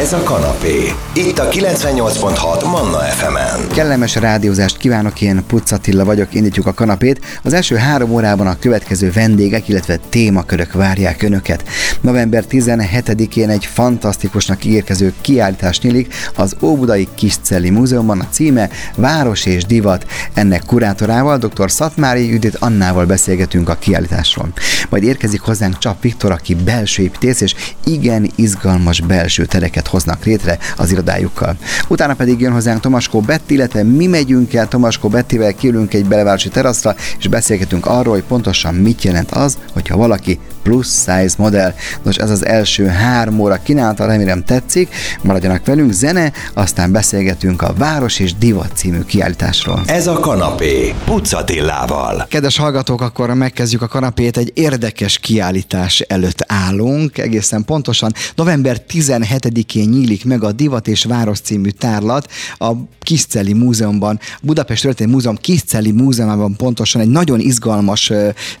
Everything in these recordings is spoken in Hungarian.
Ez a kanapé. Itt a 98.6 Manna FM-en. Kellemes rádiózást kívánok, én Puc Attila vagyok, indítjuk a kanapét. Az első három órában a következő vendégek, illetve témakörök várják önöket. November 17-én egy fantasztikusnak ígérkező kiállítás nyílik az Óbudai Kiscelli Múzeumban a címe Város és Divat. Ennek kurátorával, dr. Szatmári Judit Annával beszélgetünk a kiállításról. Majd érkezik hozzánk Csap Viktor, aki belső építész, és igen izgalmas belső tereket hoznak létre az irodájukkal. Utána pedig jön hozzánk Tomaskó Betti, illetve mi megyünk el Tomaskó Bettivel, kiülünk egy belvárosi teraszra, és beszélgetünk arról, hogy pontosan mit jelent az, hogyha valaki plus size modell. Nos, ez az első három óra kínálata, remélem tetszik, maradjanak velünk, zene, aztán beszélgetünk a Város és Divat című kiállításról. Ez a kanapé. Pucatillával. Kedves hallgatók, akkor megkezdjük a kanapét, egy érdekes kiállítás előtt állunk, egészen pontosan november 17-én nyílik meg a Divat és Város című tárlat a Kiszceli Múzeumban, Budapest Történelmi Múzeum Kiszceli Múzeumában pontosan egy nagyon izgalmas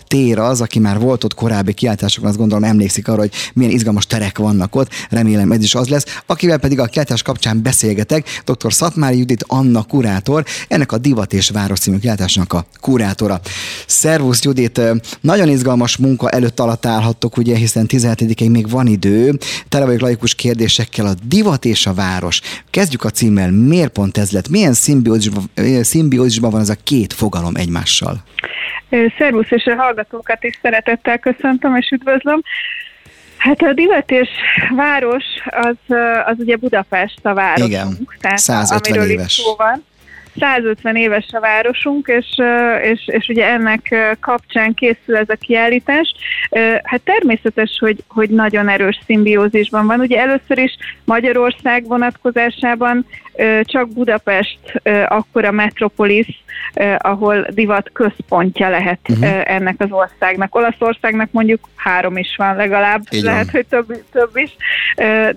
tér az, aki már volt ott korábbi kiállításokon, azt gondolom emlékszik arra, hogy milyen izgalmas terek vannak ott, remélem ez is az lesz. Akivel pedig a kiállítás kapcsán beszélgetek, dr. Szatmári Judit Anna kurátor, ennek a Divat és Város című kiállításnak a kurátora. Szervusz Judit, nagyon izgalmas munka előtt alatt állhattok, ugye, hiszen 17-ig még van idő. Tele vagyok laikus kérdésekkel a divat és a város. Kezdjük a címmel. Miért pont ez lett? Milyen szimbiózisban, szimbiózisban van ez a két fogalom egymással? Szervusz, és a hallgatókat is szeretettel köszöntöm, és üdvözlöm. Hát a divat és város az, az ugye Budapest a városunk. Igen, tehát, 150 amiről éves. Szó van. 150 éves a városunk, és, és, és ugye ennek kapcsán készül ez a kiállítás. Hát természetes, hogy, hogy nagyon erős szimbiózisban van. Ugye először is Magyarország vonatkozásában csak Budapest akkor a metropolis, ahol divat központja lehet uh-huh. ennek az országnak. Olaszországnak mondjuk három is van legalább, Igen. lehet, hogy több, több is,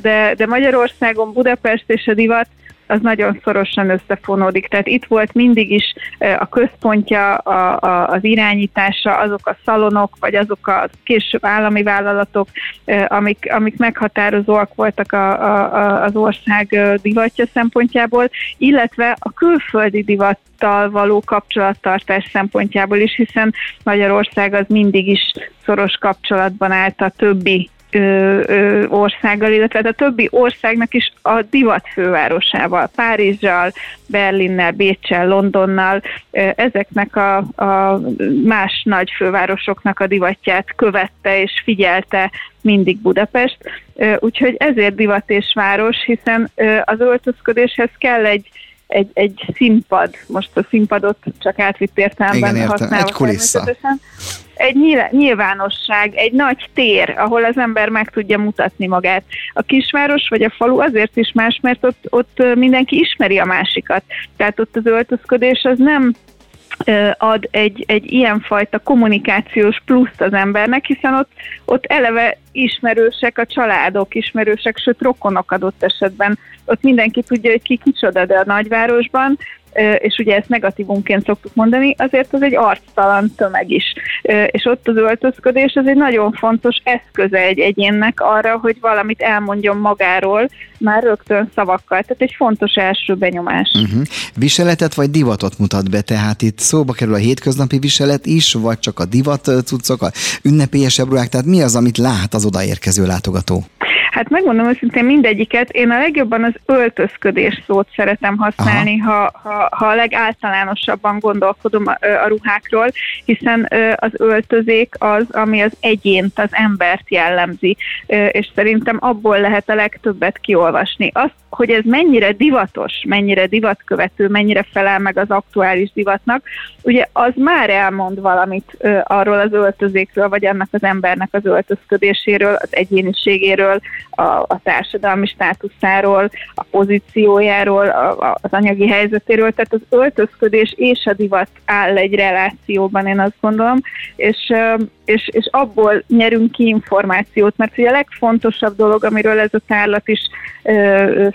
de, de Magyarországon Budapest és a divat az nagyon szorosan összefonódik. Tehát itt volt mindig is a központja, a, a, az irányítása, azok a szalonok, vagy azok a később állami vállalatok, amik, amik meghatározóak voltak a, a, az ország divatja szempontjából, illetve a külföldi divattal való kapcsolattartás szempontjából is, hiszen Magyarország az mindig is szoros kapcsolatban állt a többi ö, ö, országgal, illetve a többi országnak is a divat fővárosával, Párizsal, Berlinnel, Bécsel, Londonnal, ezeknek a, a más nagy fővárosoknak a divatját követte és figyelte mindig Budapest. Úgyhogy ezért divat és város, hiszen az öltözködéshez kell egy egy, egy színpad, most a színpadot csak átvitt értelemben használva. Egy kulissza. Egy nyilvánosság, egy nagy tér, ahol az ember meg tudja mutatni magát. A kisváros vagy a falu azért is más, mert ott, ott mindenki ismeri a másikat. Tehát ott az öltözködés az nem ad egy, egy ilyenfajta kommunikációs pluszt az embernek, hiszen ott, ott eleve ismerősek a családok, ismerősek, sőt rokonok adott esetben. Ott mindenki tudja, hogy ki kicsoda, de a nagyvárosban és ugye ezt negatívunként szoktuk mondani, azért az egy arctalan tömeg is. És ott az öltözködés az egy nagyon fontos eszköze egy egyénnek arra, hogy valamit elmondjon magáról, már rögtön szavakkal. Tehát egy fontos első benyomás. Uh-huh. Viseletet vagy divatot mutat be? Tehát itt szóba kerül a hétköznapi viselet is, vagy csak a divat cuccok, a ünnepélyesebb ruhák? Tehát mi az, amit lát az odaérkező látogató? Hát megmondom őszintén mindegyiket. Én a legjobban az öltözködés szót szeretem használni, ha, ha, ha a legáltalánosabban gondolkodom a, a ruhákról, hiszen az öltözék az, ami az egyént, az embert jellemzi, és szerintem abból lehet a legtöbbet kiolvasni. Azt, hogy ez mennyire divatos, mennyire divatkövető, mennyire felel meg az aktuális divatnak, ugye az már elmond valamit arról az öltözékről, vagy annak az embernek az öltözködéséről, az egyéniségéről, a, a társadalmi státuszáról, a pozíciójáról, a, a, az anyagi helyzetéről, tehát az öltözködés és a divat áll egy relációban, én azt gondolom, és, és, és abból nyerünk ki információt, mert ugye a legfontosabb dolog, amiről ez a tárlat is ö,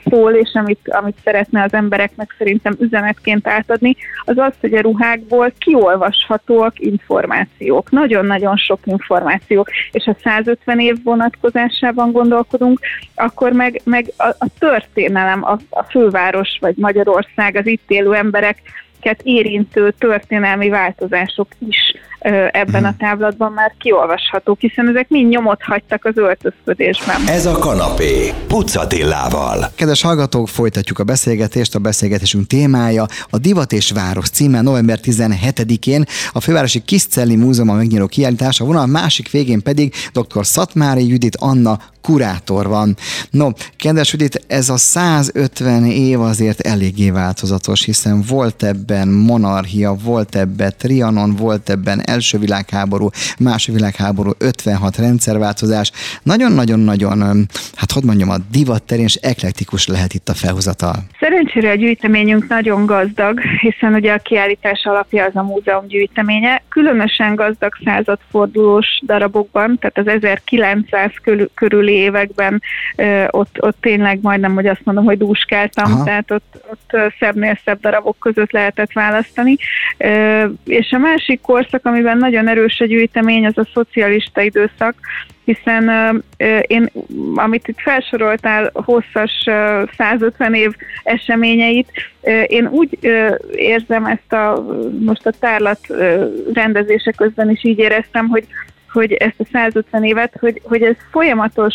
szól, és amit, amit szeretne az embereknek szerintem üzenetként átadni, az az, hogy a ruhákból kiolvashatóak információk. Nagyon-nagyon sok információ. És a 150 év vonatkozásában gondolkodunk, akkor meg, meg a, a történelem, a, a főváros vagy Magyarország, az itt élő emberek érintő történelmi változások is ebben a mhm. távlatban már kiolvashatók, hiszen ezek mind nyomot hagytak az öltözködésben. Ez a kanapé, Pucatillával. Kedves hallgatók, folytatjuk a beszélgetést. A beszélgetésünk témája a Divat és Város címe november 17-én a Fővárosi Kiszcelli Múzeumban megnyíló kiállítás, a vonal másik végén pedig dr. Szatmári Judit Anna kurátor van. No, kedves Judit, ez a 150 év azért eléggé változatos, hiszen volt ebben monarchia, volt ebben Trianon, volt ebben első világháború, második világháború, 56 rendszerváltozás. Nagyon-nagyon-nagyon, hát hogy mondjam, a divat terén és eklektikus lehet itt a felhozatal. Szerencsére a gyűjteményünk nagyon gazdag, hiszen ugye a kiállítás alapja az a múzeum gyűjteménye. Különösen gazdag századfordulós darabokban, tehát az 1900 körüli években ott, ott tényleg majdnem, hogy azt mondom, hogy dúskáltam, Aha. tehát ott, ott szebbnél szebb darabok között lehetett választani. És a másik korszak, amiben nagyon erős a gyűjtemény, az a szocialista időszak, hiszen én, amit itt felsoroltál, hosszas uh, 150 év eseményeit, én úgy érzem ezt a, most a tárlat rendezése közben is így éreztem, hogy hogy ezt a 150 évet, hogy, hogy ez folyamatos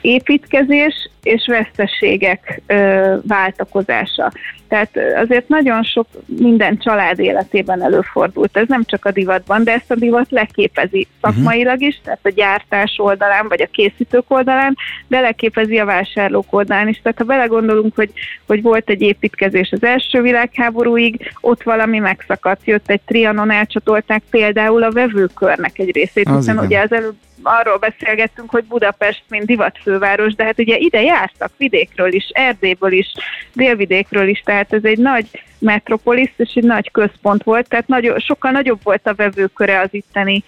építkezés és veszteségek ö, váltakozása. Tehát azért nagyon sok minden család életében előfordult. Ez nem csak a divatban, de ezt a divat leképezi szakmailag is, tehát a gyártás oldalán, vagy a készítők oldalán, de leképezi a vásárlók oldalán is. Tehát ha belegondolunk, hogy, hogy volt egy építkezés az első világháborúig, ott valami megszakadt, jött egy trianon, elcsatolták például a vevőkörnek egy részét, hiszen igen. ugye az előbb arról beszélgettünk, hogy Budapest, mint divatfőváros, de hát ugye ide jártak vidékről is, Erdélyből is, délvidékről is, tehát ez egy nagy metropolis, és egy nagy központ volt, tehát nagy, sokkal nagyobb volt a vevőköre az itteni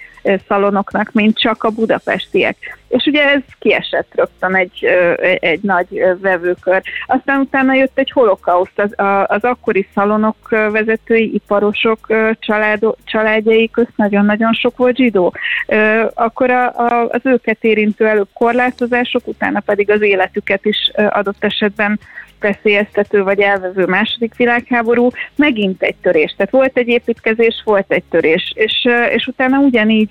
szalonoknak, mint csak a budapestiek. És ugye ez kiesett rögtön egy, egy nagy vevőkör. Aztán utána jött egy holokauszt, az, az akkori szalonok vezetői, iparosok család, családjai közt nagyon-nagyon sok volt zsidó. Akkor a, a, az őket érintő előbb korlátozások, utána pedig az életüket is adott esetben veszélyeztető vagy elvevő második világháború, megint egy törés. Tehát volt egy építkezés, volt egy törés, és, és utána ugyanígy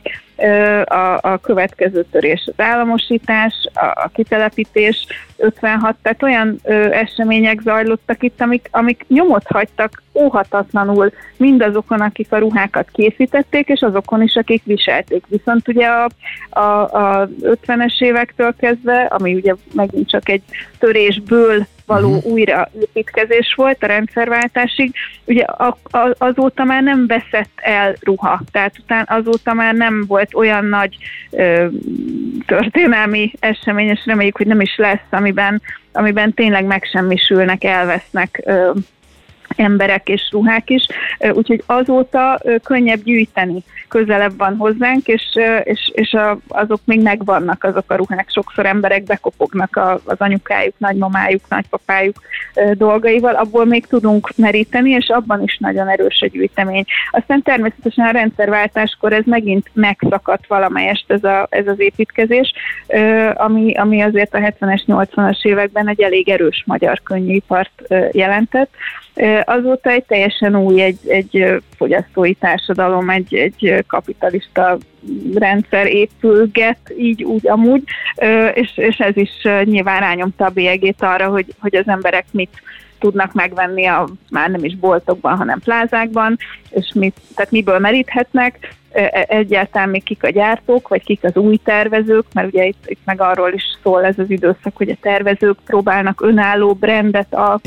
a, a következő törés az államosítás, a, a kitelepítés, 56, tehát olyan ö, események zajlottak itt, amik, amik nyomot hagytak óhatatlanul mindazokon, akik a ruhákat készítették, és azokon is, akik viselték. Viszont ugye a, a, a 50-es évektől kezdve, ami ugye megint csak egy törésből való uh-huh. újraépítkezés volt a rendszerváltásig, ugye a, a, azóta már nem veszett el ruha, tehát után azóta már nem volt olyan nagy ö, történelmi esemény, és reméljük, hogy nem is lesz, amiben, amiben tényleg megsemmisülnek, elvesznek ö, emberek és ruhák is, úgyhogy azóta könnyebb gyűjteni, közelebb van hozzánk, és, és, és azok még megvannak, azok a ruhák. Sokszor emberek bekopognak az anyukájuk, nagymamájuk, nagypapájuk dolgaival, abból még tudunk meríteni, és abban is nagyon erős a gyűjtemény. Aztán természetesen a rendszerváltáskor ez megint megszakadt valamelyest ez, a, ez az építkezés, ami, ami azért a 70-es, 80-as években egy elég erős magyar könnyűipart jelentett. Azóta egy teljesen új, egy, egy fogyasztói társadalom, egy, egy kapitalista rendszer épülget, így úgy amúgy, és, és ez is nyilván rányomta a bélyegét arra, hogy, hogy az emberek mit tudnak megvenni a már nem is boltokban, hanem plázákban, és mit, tehát miből meríthetnek, egyáltalán még kik a gyártók, vagy kik az új tervezők, mert ugye itt, itt meg arról is szól ez az időszak, hogy a tervezők próbálnak önálló brendet alap,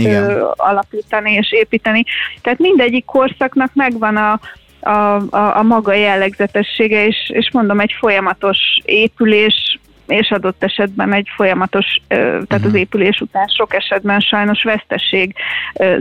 alapítani és építeni. Tehát mindegyik korszaknak megvan a, a, a, a maga jellegzetessége, és, és mondom, egy folyamatos épülés, és adott esetben egy folyamatos, tehát az mhm. épülés után sok esetben sajnos veszteség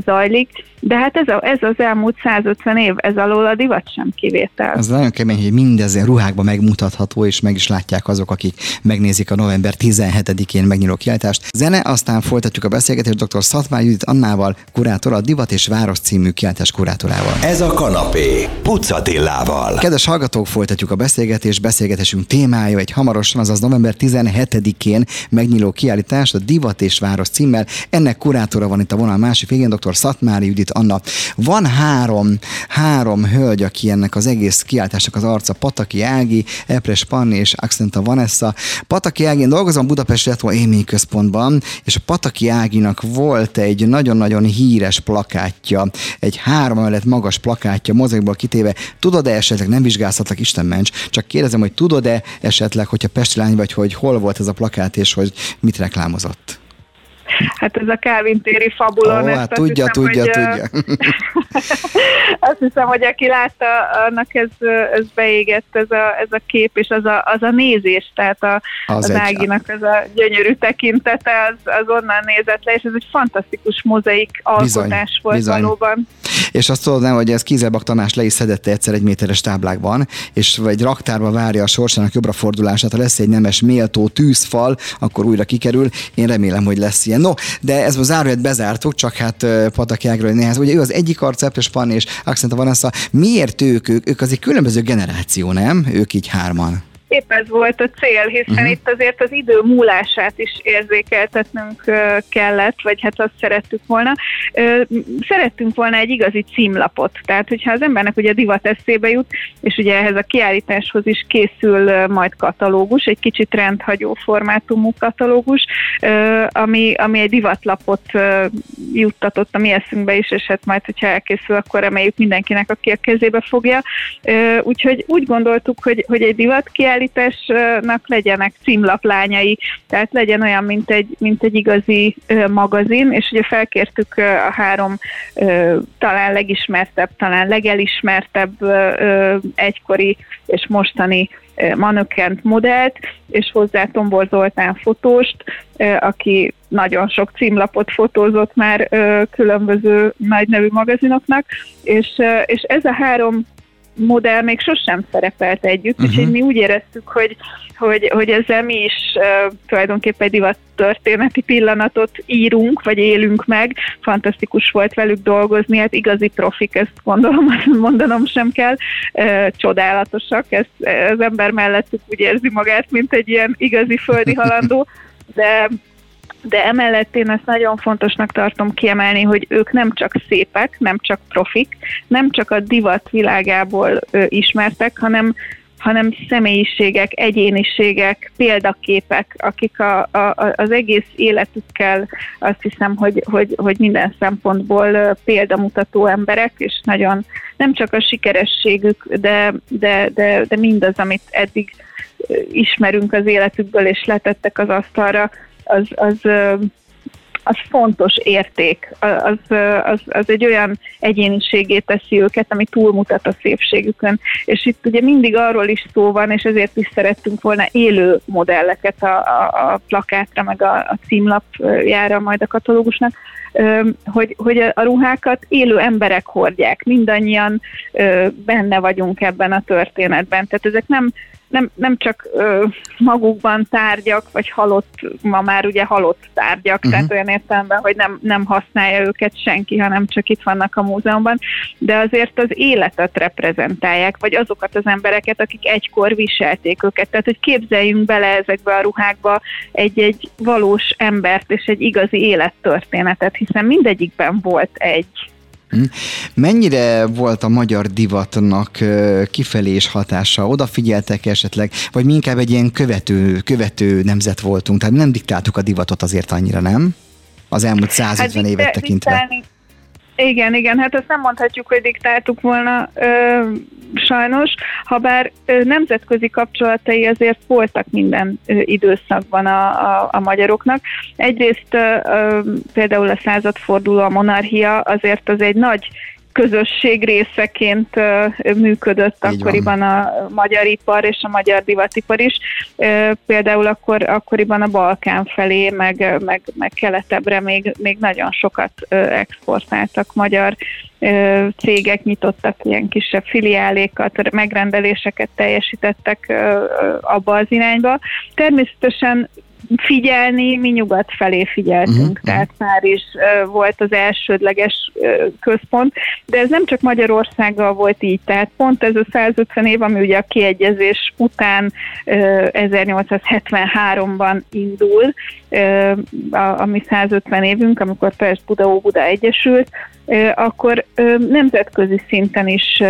zajlik, de hát ez, a, ez az elmúlt 150 év, ez alól a divat sem kivétel. Ez nagyon kemény, hogy mindezen ruhákban megmutatható, és meg is látják azok, akik megnézik a november 17-én megnyíló kiállítást. Zene, aztán folytatjuk a beszélgetést dr. Szatmár Judit Annával, kurátor, a Divat és Város című kiállítás kurátorával. Ez a kanapé, Pucatillával. Kedves hallgatók, folytatjuk a beszélgetést, beszélgetésünk témája egy hamarosan, azaz november december 17-én megnyíló kiállítást, a Divat és Város címmel. Ennek kurátora van itt a vonal másik végén, dr. Szatmári Judit Anna. Van három, három hölgy, aki ennek az egész kiállításnak az arca, Pataki Ági, Epres Panni és Accenta Vanessa. Pataki Ágin dolgozom Budapest Retro Émény Központban, és a Pataki Áginak volt egy nagyon-nagyon híres plakátja, egy három emelet magas plakátja, mozaikból kitéve. Tudod-e esetleg, nem vizsgázhatlak, Isten ments, csak kérdezem, hogy tudod-e esetleg, hogyha Pesti lány vagy, hogy hol volt ez a plakát, és hogy mit reklámozott? Hát ez a Calvin téri fabulon. Ó, hát tudja, hiszem, tudja, hogy, tudja. azt hiszem, hogy aki látta, annak ez, ez beégett ez a, ez a kép, és az a, az a nézés, tehát a, az, az Áginak ez a gyönyörű tekintete, az, az onnan nézett le, és ez egy fantasztikus mozaik alkotás bizony, volt bizony. valóban. És azt tudod nem, hogy ez Kizelbak Tamás le is szedette egyszer egy méteres táblákban, és vagy raktárba várja a sorsának jobbra fordulását, ha lesz egy nemes méltó tűzfal, akkor újra kikerül. Én remélem, hogy lesz ilyen. No, de ez a záróját bezártuk, csak hát Pataki Ágról néhány. Ugye ő az egyik arc, Epres Pan és Accenta Vanessa. Miért ők, ők? Ők az egy különböző generáció, nem? Ők így hárman épp ez volt a cél, hiszen uh-huh. itt azért az idő múlását is érzékeltetnünk kellett, vagy hát azt szerettük volna. Szerettünk volna egy igazi címlapot, tehát hogyha az embernek ugye divat eszébe jut, és ugye ehhez a kiállításhoz is készül majd katalógus, egy kicsit rendhagyó formátumú katalógus, ami, ami egy divatlapot juttatott a mi eszünkbe is, és hát majd, hogyha elkészül, akkor reméljük mindenkinek, aki a kezébe fogja. Úgyhogy úgy gondoltuk, hogy, hogy egy divat kiállítás kiállításnak legyenek címlaplányai, tehát legyen olyan, mint egy, mint egy igazi magazin, és ugye felkértük a három talán legismertebb, talán legelismertebb egykori és mostani manökent modellt, és hozzá Tombor Zoltán fotóst, aki nagyon sok címlapot fotózott már különböző nagy nevű magazinoknak, és, és ez a három modell még sosem szerepelt együtt, uh-huh. úgyhogy mi úgy éreztük, hogy, hogy, hogy ezzel mi is uh, tulajdonképpen egy divat történeti pillanatot írunk, vagy élünk meg. Fantasztikus volt velük dolgozni, hát igazi profik, ezt gondolom, mondanom sem kell. Uh, csodálatosak, ezt, az ember mellettük úgy érzi magát, mint egy ilyen igazi földi halandó, de de emellett én ezt nagyon fontosnak tartom kiemelni, hogy ők nem csak szépek, nem csak profik, nem csak a divat világából ö, ismertek, hanem hanem személyiségek, egyéniségek, példaképek, akik a, a, az egész életükkel azt hiszem, hogy, hogy, hogy minden szempontból példamutató emberek, és nagyon nem csak a sikerességük, de, de, de, de mindaz, amit eddig ismerünk az életükből, és letettek az asztalra, az, az, az fontos érték, az, az, az egy olyan egyéniségé teszi őket, ami túlmutat a szépségükön. És itt ugye mindig arról is szó van, és ezért is szerettünk volna élő modelleket a, a, a plakátra, meg a, a címlapjára majd a katalógusnak, hogy, hogy a ruhákat élő emberek hordják, mindannyian benne vagyunk ebben a történetben. Tehát ezek nem nem, nem csak ö, magukban tárgyak, vagy halott, ma már ugye halott tárgyak, uh-huh. tehát olyan értelemben, hogy nem, nem használja őket senki, hanem csak itt vannak a múzeumban, de azért az életet reprezentálják, vagy azokat az embereket, akik egykor viselték őket. Tehát, hogy képzeljünk bele ezekbe a ruhákba egy-egy valós embert és egy igazi élettörténetet, hiszen mindegyikben volt egy Hm? Mennyire volt a magyar divatnak kifelé is hatása? Odafigyeltek esetleg, vagy mi inkább egy ilyen követő, követő nemzet voltunk, tehát nem diktáltuk a divatot azért annyira, nem? Az elmúlt 150 hát évet tekintve. Diktálni, igen, igen, hát ezt nem mondhatjuk, hogy diktáltuk volna ö, sajnos, ha bár ö, nemzetközi kapcsolatai azért voltak minden ö, időszakban a, a, a magyaroknak. Egyrészt ö, ö, például a századforduló, a monarchia azért az egy nagy közösség részeként működött Így akkoriban van. a magyar ipar és a magyar divatipar is. Például akkor, akkoriban a Balkán felé, meg, meg, meg keletebbre még, még nagyon sokat exportáltak magyar cégek, nyitottak ilyen kisebb filiálékat, megrendeléseket teljesítettek abba az irányba. Természetesen figyelni, mi nyugat felé figyeltünk, uh-huh. tehát Párizs volt az elsődleges központ, de ez nem csak Magyarországgal volt így, tehát pont ez a 150 év, ami ugye a kiegyezés után 1873-ban indul, ami 150 évünk, amikor Pest Buda Buda egyesült, akkor nemzetközi szinten is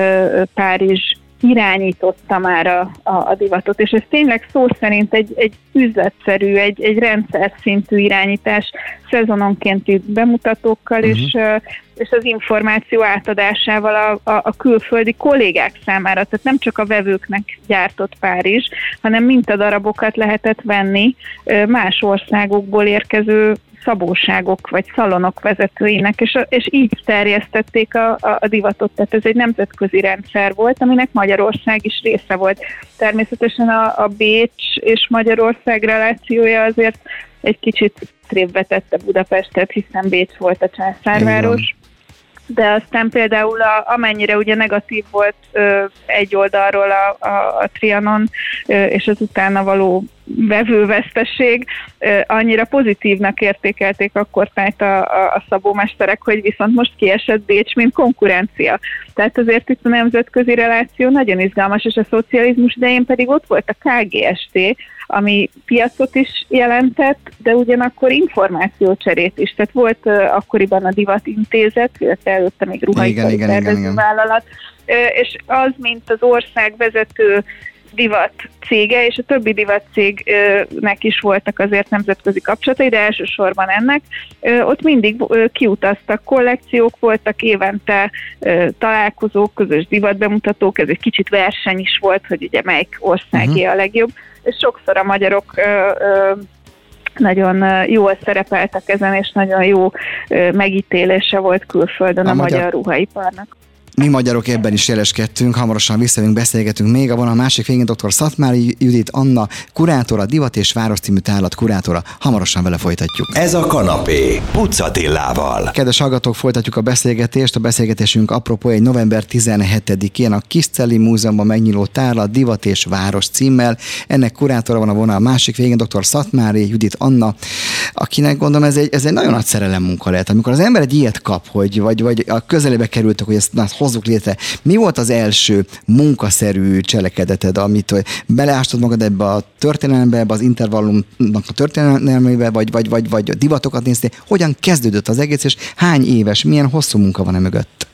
Párizs irányította már a, a, a divatot, és ez tényleg szó szerint egy, egy üzletszerű, egy, egy rendszer szintű irányítás szezononkénti bemutatókkal, uh-huh. és, és az információ átadásával a, a, a külföldi kollégák számára, tehát nem csak a vevőknek gyártott Párizs, hanem mintadarabokat lehetett venni más országokból érkező szabóságok vagy szalonok vezetőinek, és, és így terjesztették a, a, a divatot. Tehát ez egy nemzetközi rendszer volt, aminek Magyarország is része volt. Természetesen a, a Bécs és Magyarország relációja azért egy kicsit trébbbe tette Budapestet, hiszen Bécs volt a császárváros de aztán például a, amennyire ugye negatív volt ö, egy oldalról a, a, a Trianon ö, és az utána való vevőveszteség, ö, annyira pozitívnak értékelték akkor tehát a, a, a szabómesterek, hogy viszont most kiesett Bécs, mint konkurencia. Tehát azért itt a nemzetközi reláció nagyon izgalmas, és a szocializmus idején pedig ott volt a KGST, ami piacot is jelentett, de ugyanakkor információcserét is. Tehát volt uh, akkoriban a Divat Intézet, illetve előtte még ruhaipari vállalat, uh, és az, mint az ország vezető divat cége, és a többi divat cégnek is voltak azért nemzetközi kapcsolatai, de elsősorban ennek. Ott mindig kiutaztak kollekciók, voltak évente találkozók, közös divatbemutatók, ez egy kicsit verseny is volt, hogy ugye melyik országé uh-huh. a legjobb és sokszor a magyarok nagyon jól szerepeltek ezen, és nagyon jó megítélése volt külföldön a, a magyar, magyar ruhaiparnak. Mi magyarok ebben is jeleskedtünk, hamarosan visszajövünk, beszélgetünk még. A van a másik végén dr. Szatmári Judit Anna, kurátora, Divat és Város című tárlat kurátora. Hamarosan vele folytatjuk. Ez a kanapé, Pucatillával. Kedves hallgatók, folytatjuk a beszélgetést. A beszélgetésünk apropó egy november 17-én a Kiszceli Múzeumban megnyíló tárlat Divat és Város címmel. Ennek kurátora van a vonal a másik végén, dr. Szatmári Judit Anna, akinek gondolom ez egy, ez egy nagyon nagy szerelem munka lehet. Amikor az ember egy ilyet kap, hogy, vagy, vagy a közelébe kerültek, hogy ezt na, hozzuk létre. Mi volt az első munkaszerű cselekedeted, amit beleástad magad ebbe a történelembe, ebbe az intervallumnak a történelmébe, vagy, vagy, vagy, vagy divatokat néztél? Hogyan kezdődött az egész, és hány éves, milyen hosszú munka van e mögött?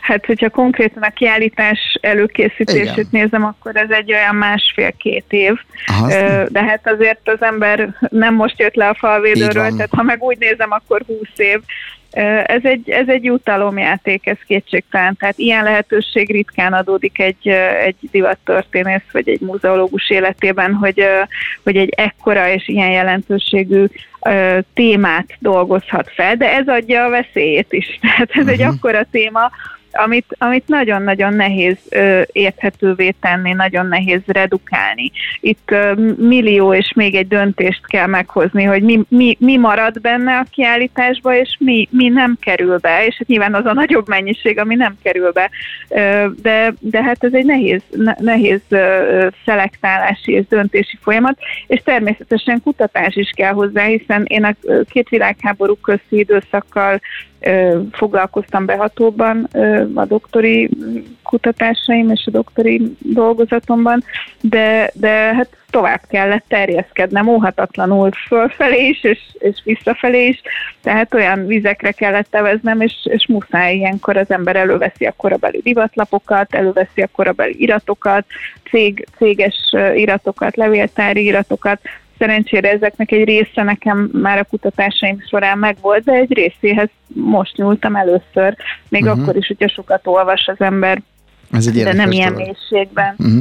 Hát, hogyha konkrétan a kiállítás előkészítését Igen. nézem, akkor ez egy olyan másfél-két év. Aha, De hát azért az ember nem most jött le a falvédőről, tehát ha meg úgy nézem, akkor húsz év. Ez egy, ez egy jutalomjáték, ez kétségtelen. Tehát ilyen lehetőség ritkán adódik egy, egy divattörténész vagy egy muzeológus életében, hogy, hogy egy ekkora és ilyen jelentőségű témát dolgozhat fel, de ez adja a veszélyét is. Tehát ez uh-huh. egy mhm. akkora téma, amit, amit nagyon-nagyon nehéz ö, érthetővé tenni, nagyon nehéz redukálni. Itt ö, millió és még egy döntést kell meghozni, hogy mi, mi, mi marad benne a kiállításba, és mi, mi nem kerül be, és hát nyilván az a nagyobb mennyiség, ami nem kerül be. Ö, de, de hát ez egy nehéz, nehéz ö, szelektálási és döntési folyamat, és természetesen kutatás is kell hozzá, hiszen én a két világháború közti időszakkal foglalkoztam behatóban a doktori kutatásaim és a doktori dolgozatomban, de, de hát tovább kellett terjeszkednem óhatatlanul fölfelé is, és, és visszafelé is, tehát olyan vizekre kellett teveznem, és, és muszáj ilyenkor az ember előveszi a korabeli divatlapokat, előveszi a korabeli iratokat, cég, céges iratokat, levéltári iratokat, Szerencsére ezeknek egy része nekem már a kutatásaim során megvolt, de egy részéhez most nyúltam először, még uh-huh. akkor is, hogyha sokat olvas az ember ez egy de nem ilyen mélységben. Uh-huh.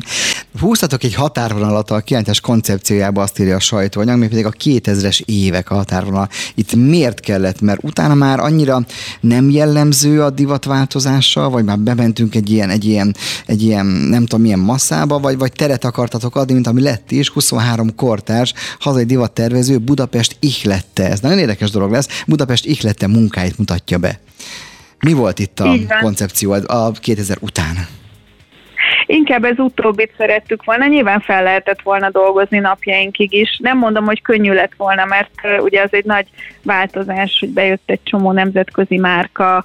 Húztatok egy határvonalat a kiállítás koncepciójába, azt írja a sajtóanyag, mi pedig a 2000-es évek a határvonal. Itt miért kellett? Mert utána már annyira nem jellemző a divatváltozása, vagy már bementünk egy ilyen, egy ilyen, egy ilyen nem tudom milyen masszába, vagy, vagy teret akartatok adni, mint ami lett is, 23 kortárs hazai divattervező Budapest ihlette. Ez nagyon érdekes dolog lesz. Budapest ihlette munkáit mutatja be. Mi volt itt a koncepció a 2000 után? inkább ez utóbbit szerettük volna. Nyilván fel lehetett volna dolgozni napjainkig is. Nem mondom, hogy könnyű lett volna, mert ugye az egy nagy változás, hogy bejött egy csomó nemzetközi márka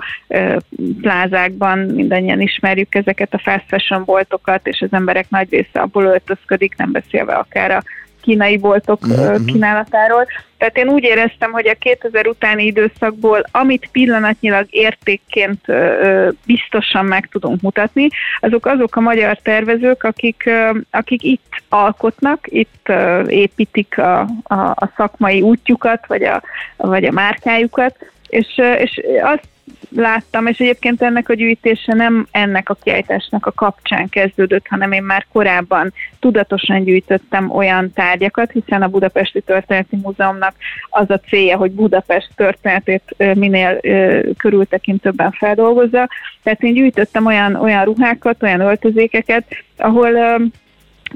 plázákban, mindannyian ismerjük ezeket a fast fashion boltokat, és az emberek nagy része abból öltözködik, nem beszélve akár a kínai boltok uh-huh. kínálatáról. Tehát én úgy éreztem, hogy a 2000 utáni időszakból, amit pillanatnyilag értékként biztosan meg tudunk mutatni, azok azok a magyar tervezők, akik, akik itt alkotnak, itt építik a, a, a szakmai útjukat, vagy a, vagy a márkájukat, és, és azt láttam, és egyébként ennek a gyűjtése nem ennek a kiállításnak a kapcsán kezdődött, hanem én már korábban tudatosan gyűjtöttem olyan tárgyakat, hiszen a Budapesti Történeti Múzeumnak az a célja, hogy Budapest történetét minél körültekintőbben feldolgozza. Tehát én gyűjtöttem olyan, olyan ruhákat, olyan öltözékeket, ahol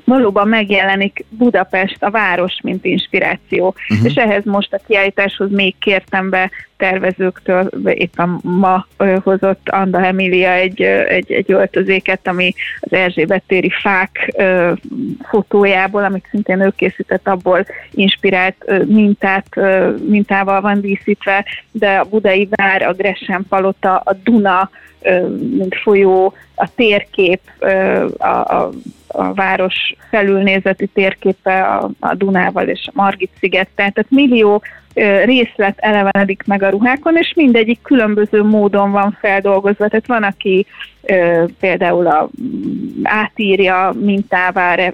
valóban megjelenik Budapest, a város, mint inspiráció. Uh-huh. És ehhez most a kiállításhoz még kértem be tervezőktől, éppen ma hozott Anda Emilia egy, egy, egy öltözéket, ami az Erzsébet téri fák ö, fotójából, amit szintén ő készített, abból inspirált ö, mintát, ö, mintával van díszítve, de a Budai Vár, a Gresham Palota, a Duna, mint folyó, a térkép, a, a, a város felülnézeti térképe a, a Dunával és a Margit sziget, tehát millió részlet elevenedik meg a ruhákon, és mindegyik különböző módon van feldolgozva. Tehát van, aki például a, átírja mintává,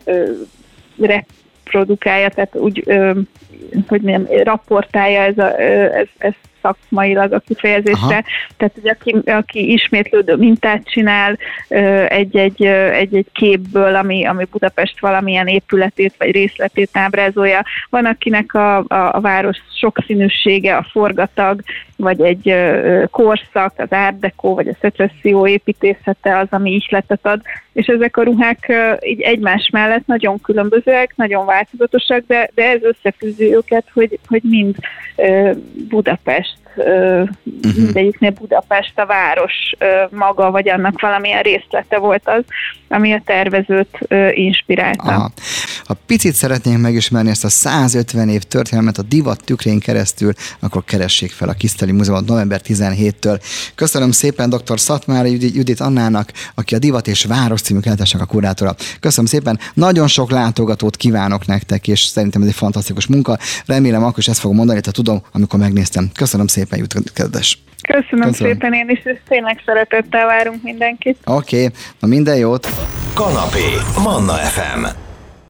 reprodukálja, tehát úgy, hogy nem, rapportálja ez, a, ez, ez szakmailag a kifejezésre. Aha. Tehát, hogy aki, aki ismétlődő mintát csinál egy-egy, egy-egy képből, ami, ami Budapest valamilyen épületét vagy részletét ábrázolja. Van, akinek a, a, a város sokszínűsége, a forgatag, vagy egy korszak, az Deco, vagy a szecesszió építészete az, ami ihletet ad, és ezek a ruhák így egymás mellett nagyon különbözőek, nagyon változatosak, de, de ez összefűzi őket, hogy, hogy mind Budapest uh-huh. mindegyiknél Budapest a város maga, vagy annak valamilyen részlete volt az, ami a tervezőt inspirálta. Aha. Ha picit szeretnénk megismerni ezt a 150 év történelmet a divat tükrén keresztül, akkor keressék fel a Kiszteli Múzeumot november 17-től. Köszönöm szépen dr. Szatmári Judit Annának, aki a Divat és Város című a kurátora. Köszönöm szépen, nagyon sok látogatót kívánok nektek, és szerintem ez egy fantasztikus munka. Remélem akkor is ezt fogom mondani, ha tudom, amikor megnéztem. Köszönöm szépen, Judit, kedves. Köszönöm, Köszönöm szépen én is, és tényleg szeretettel várunk mindenkit. Oké, okay. na minden jót. Kanapé, Manna FM.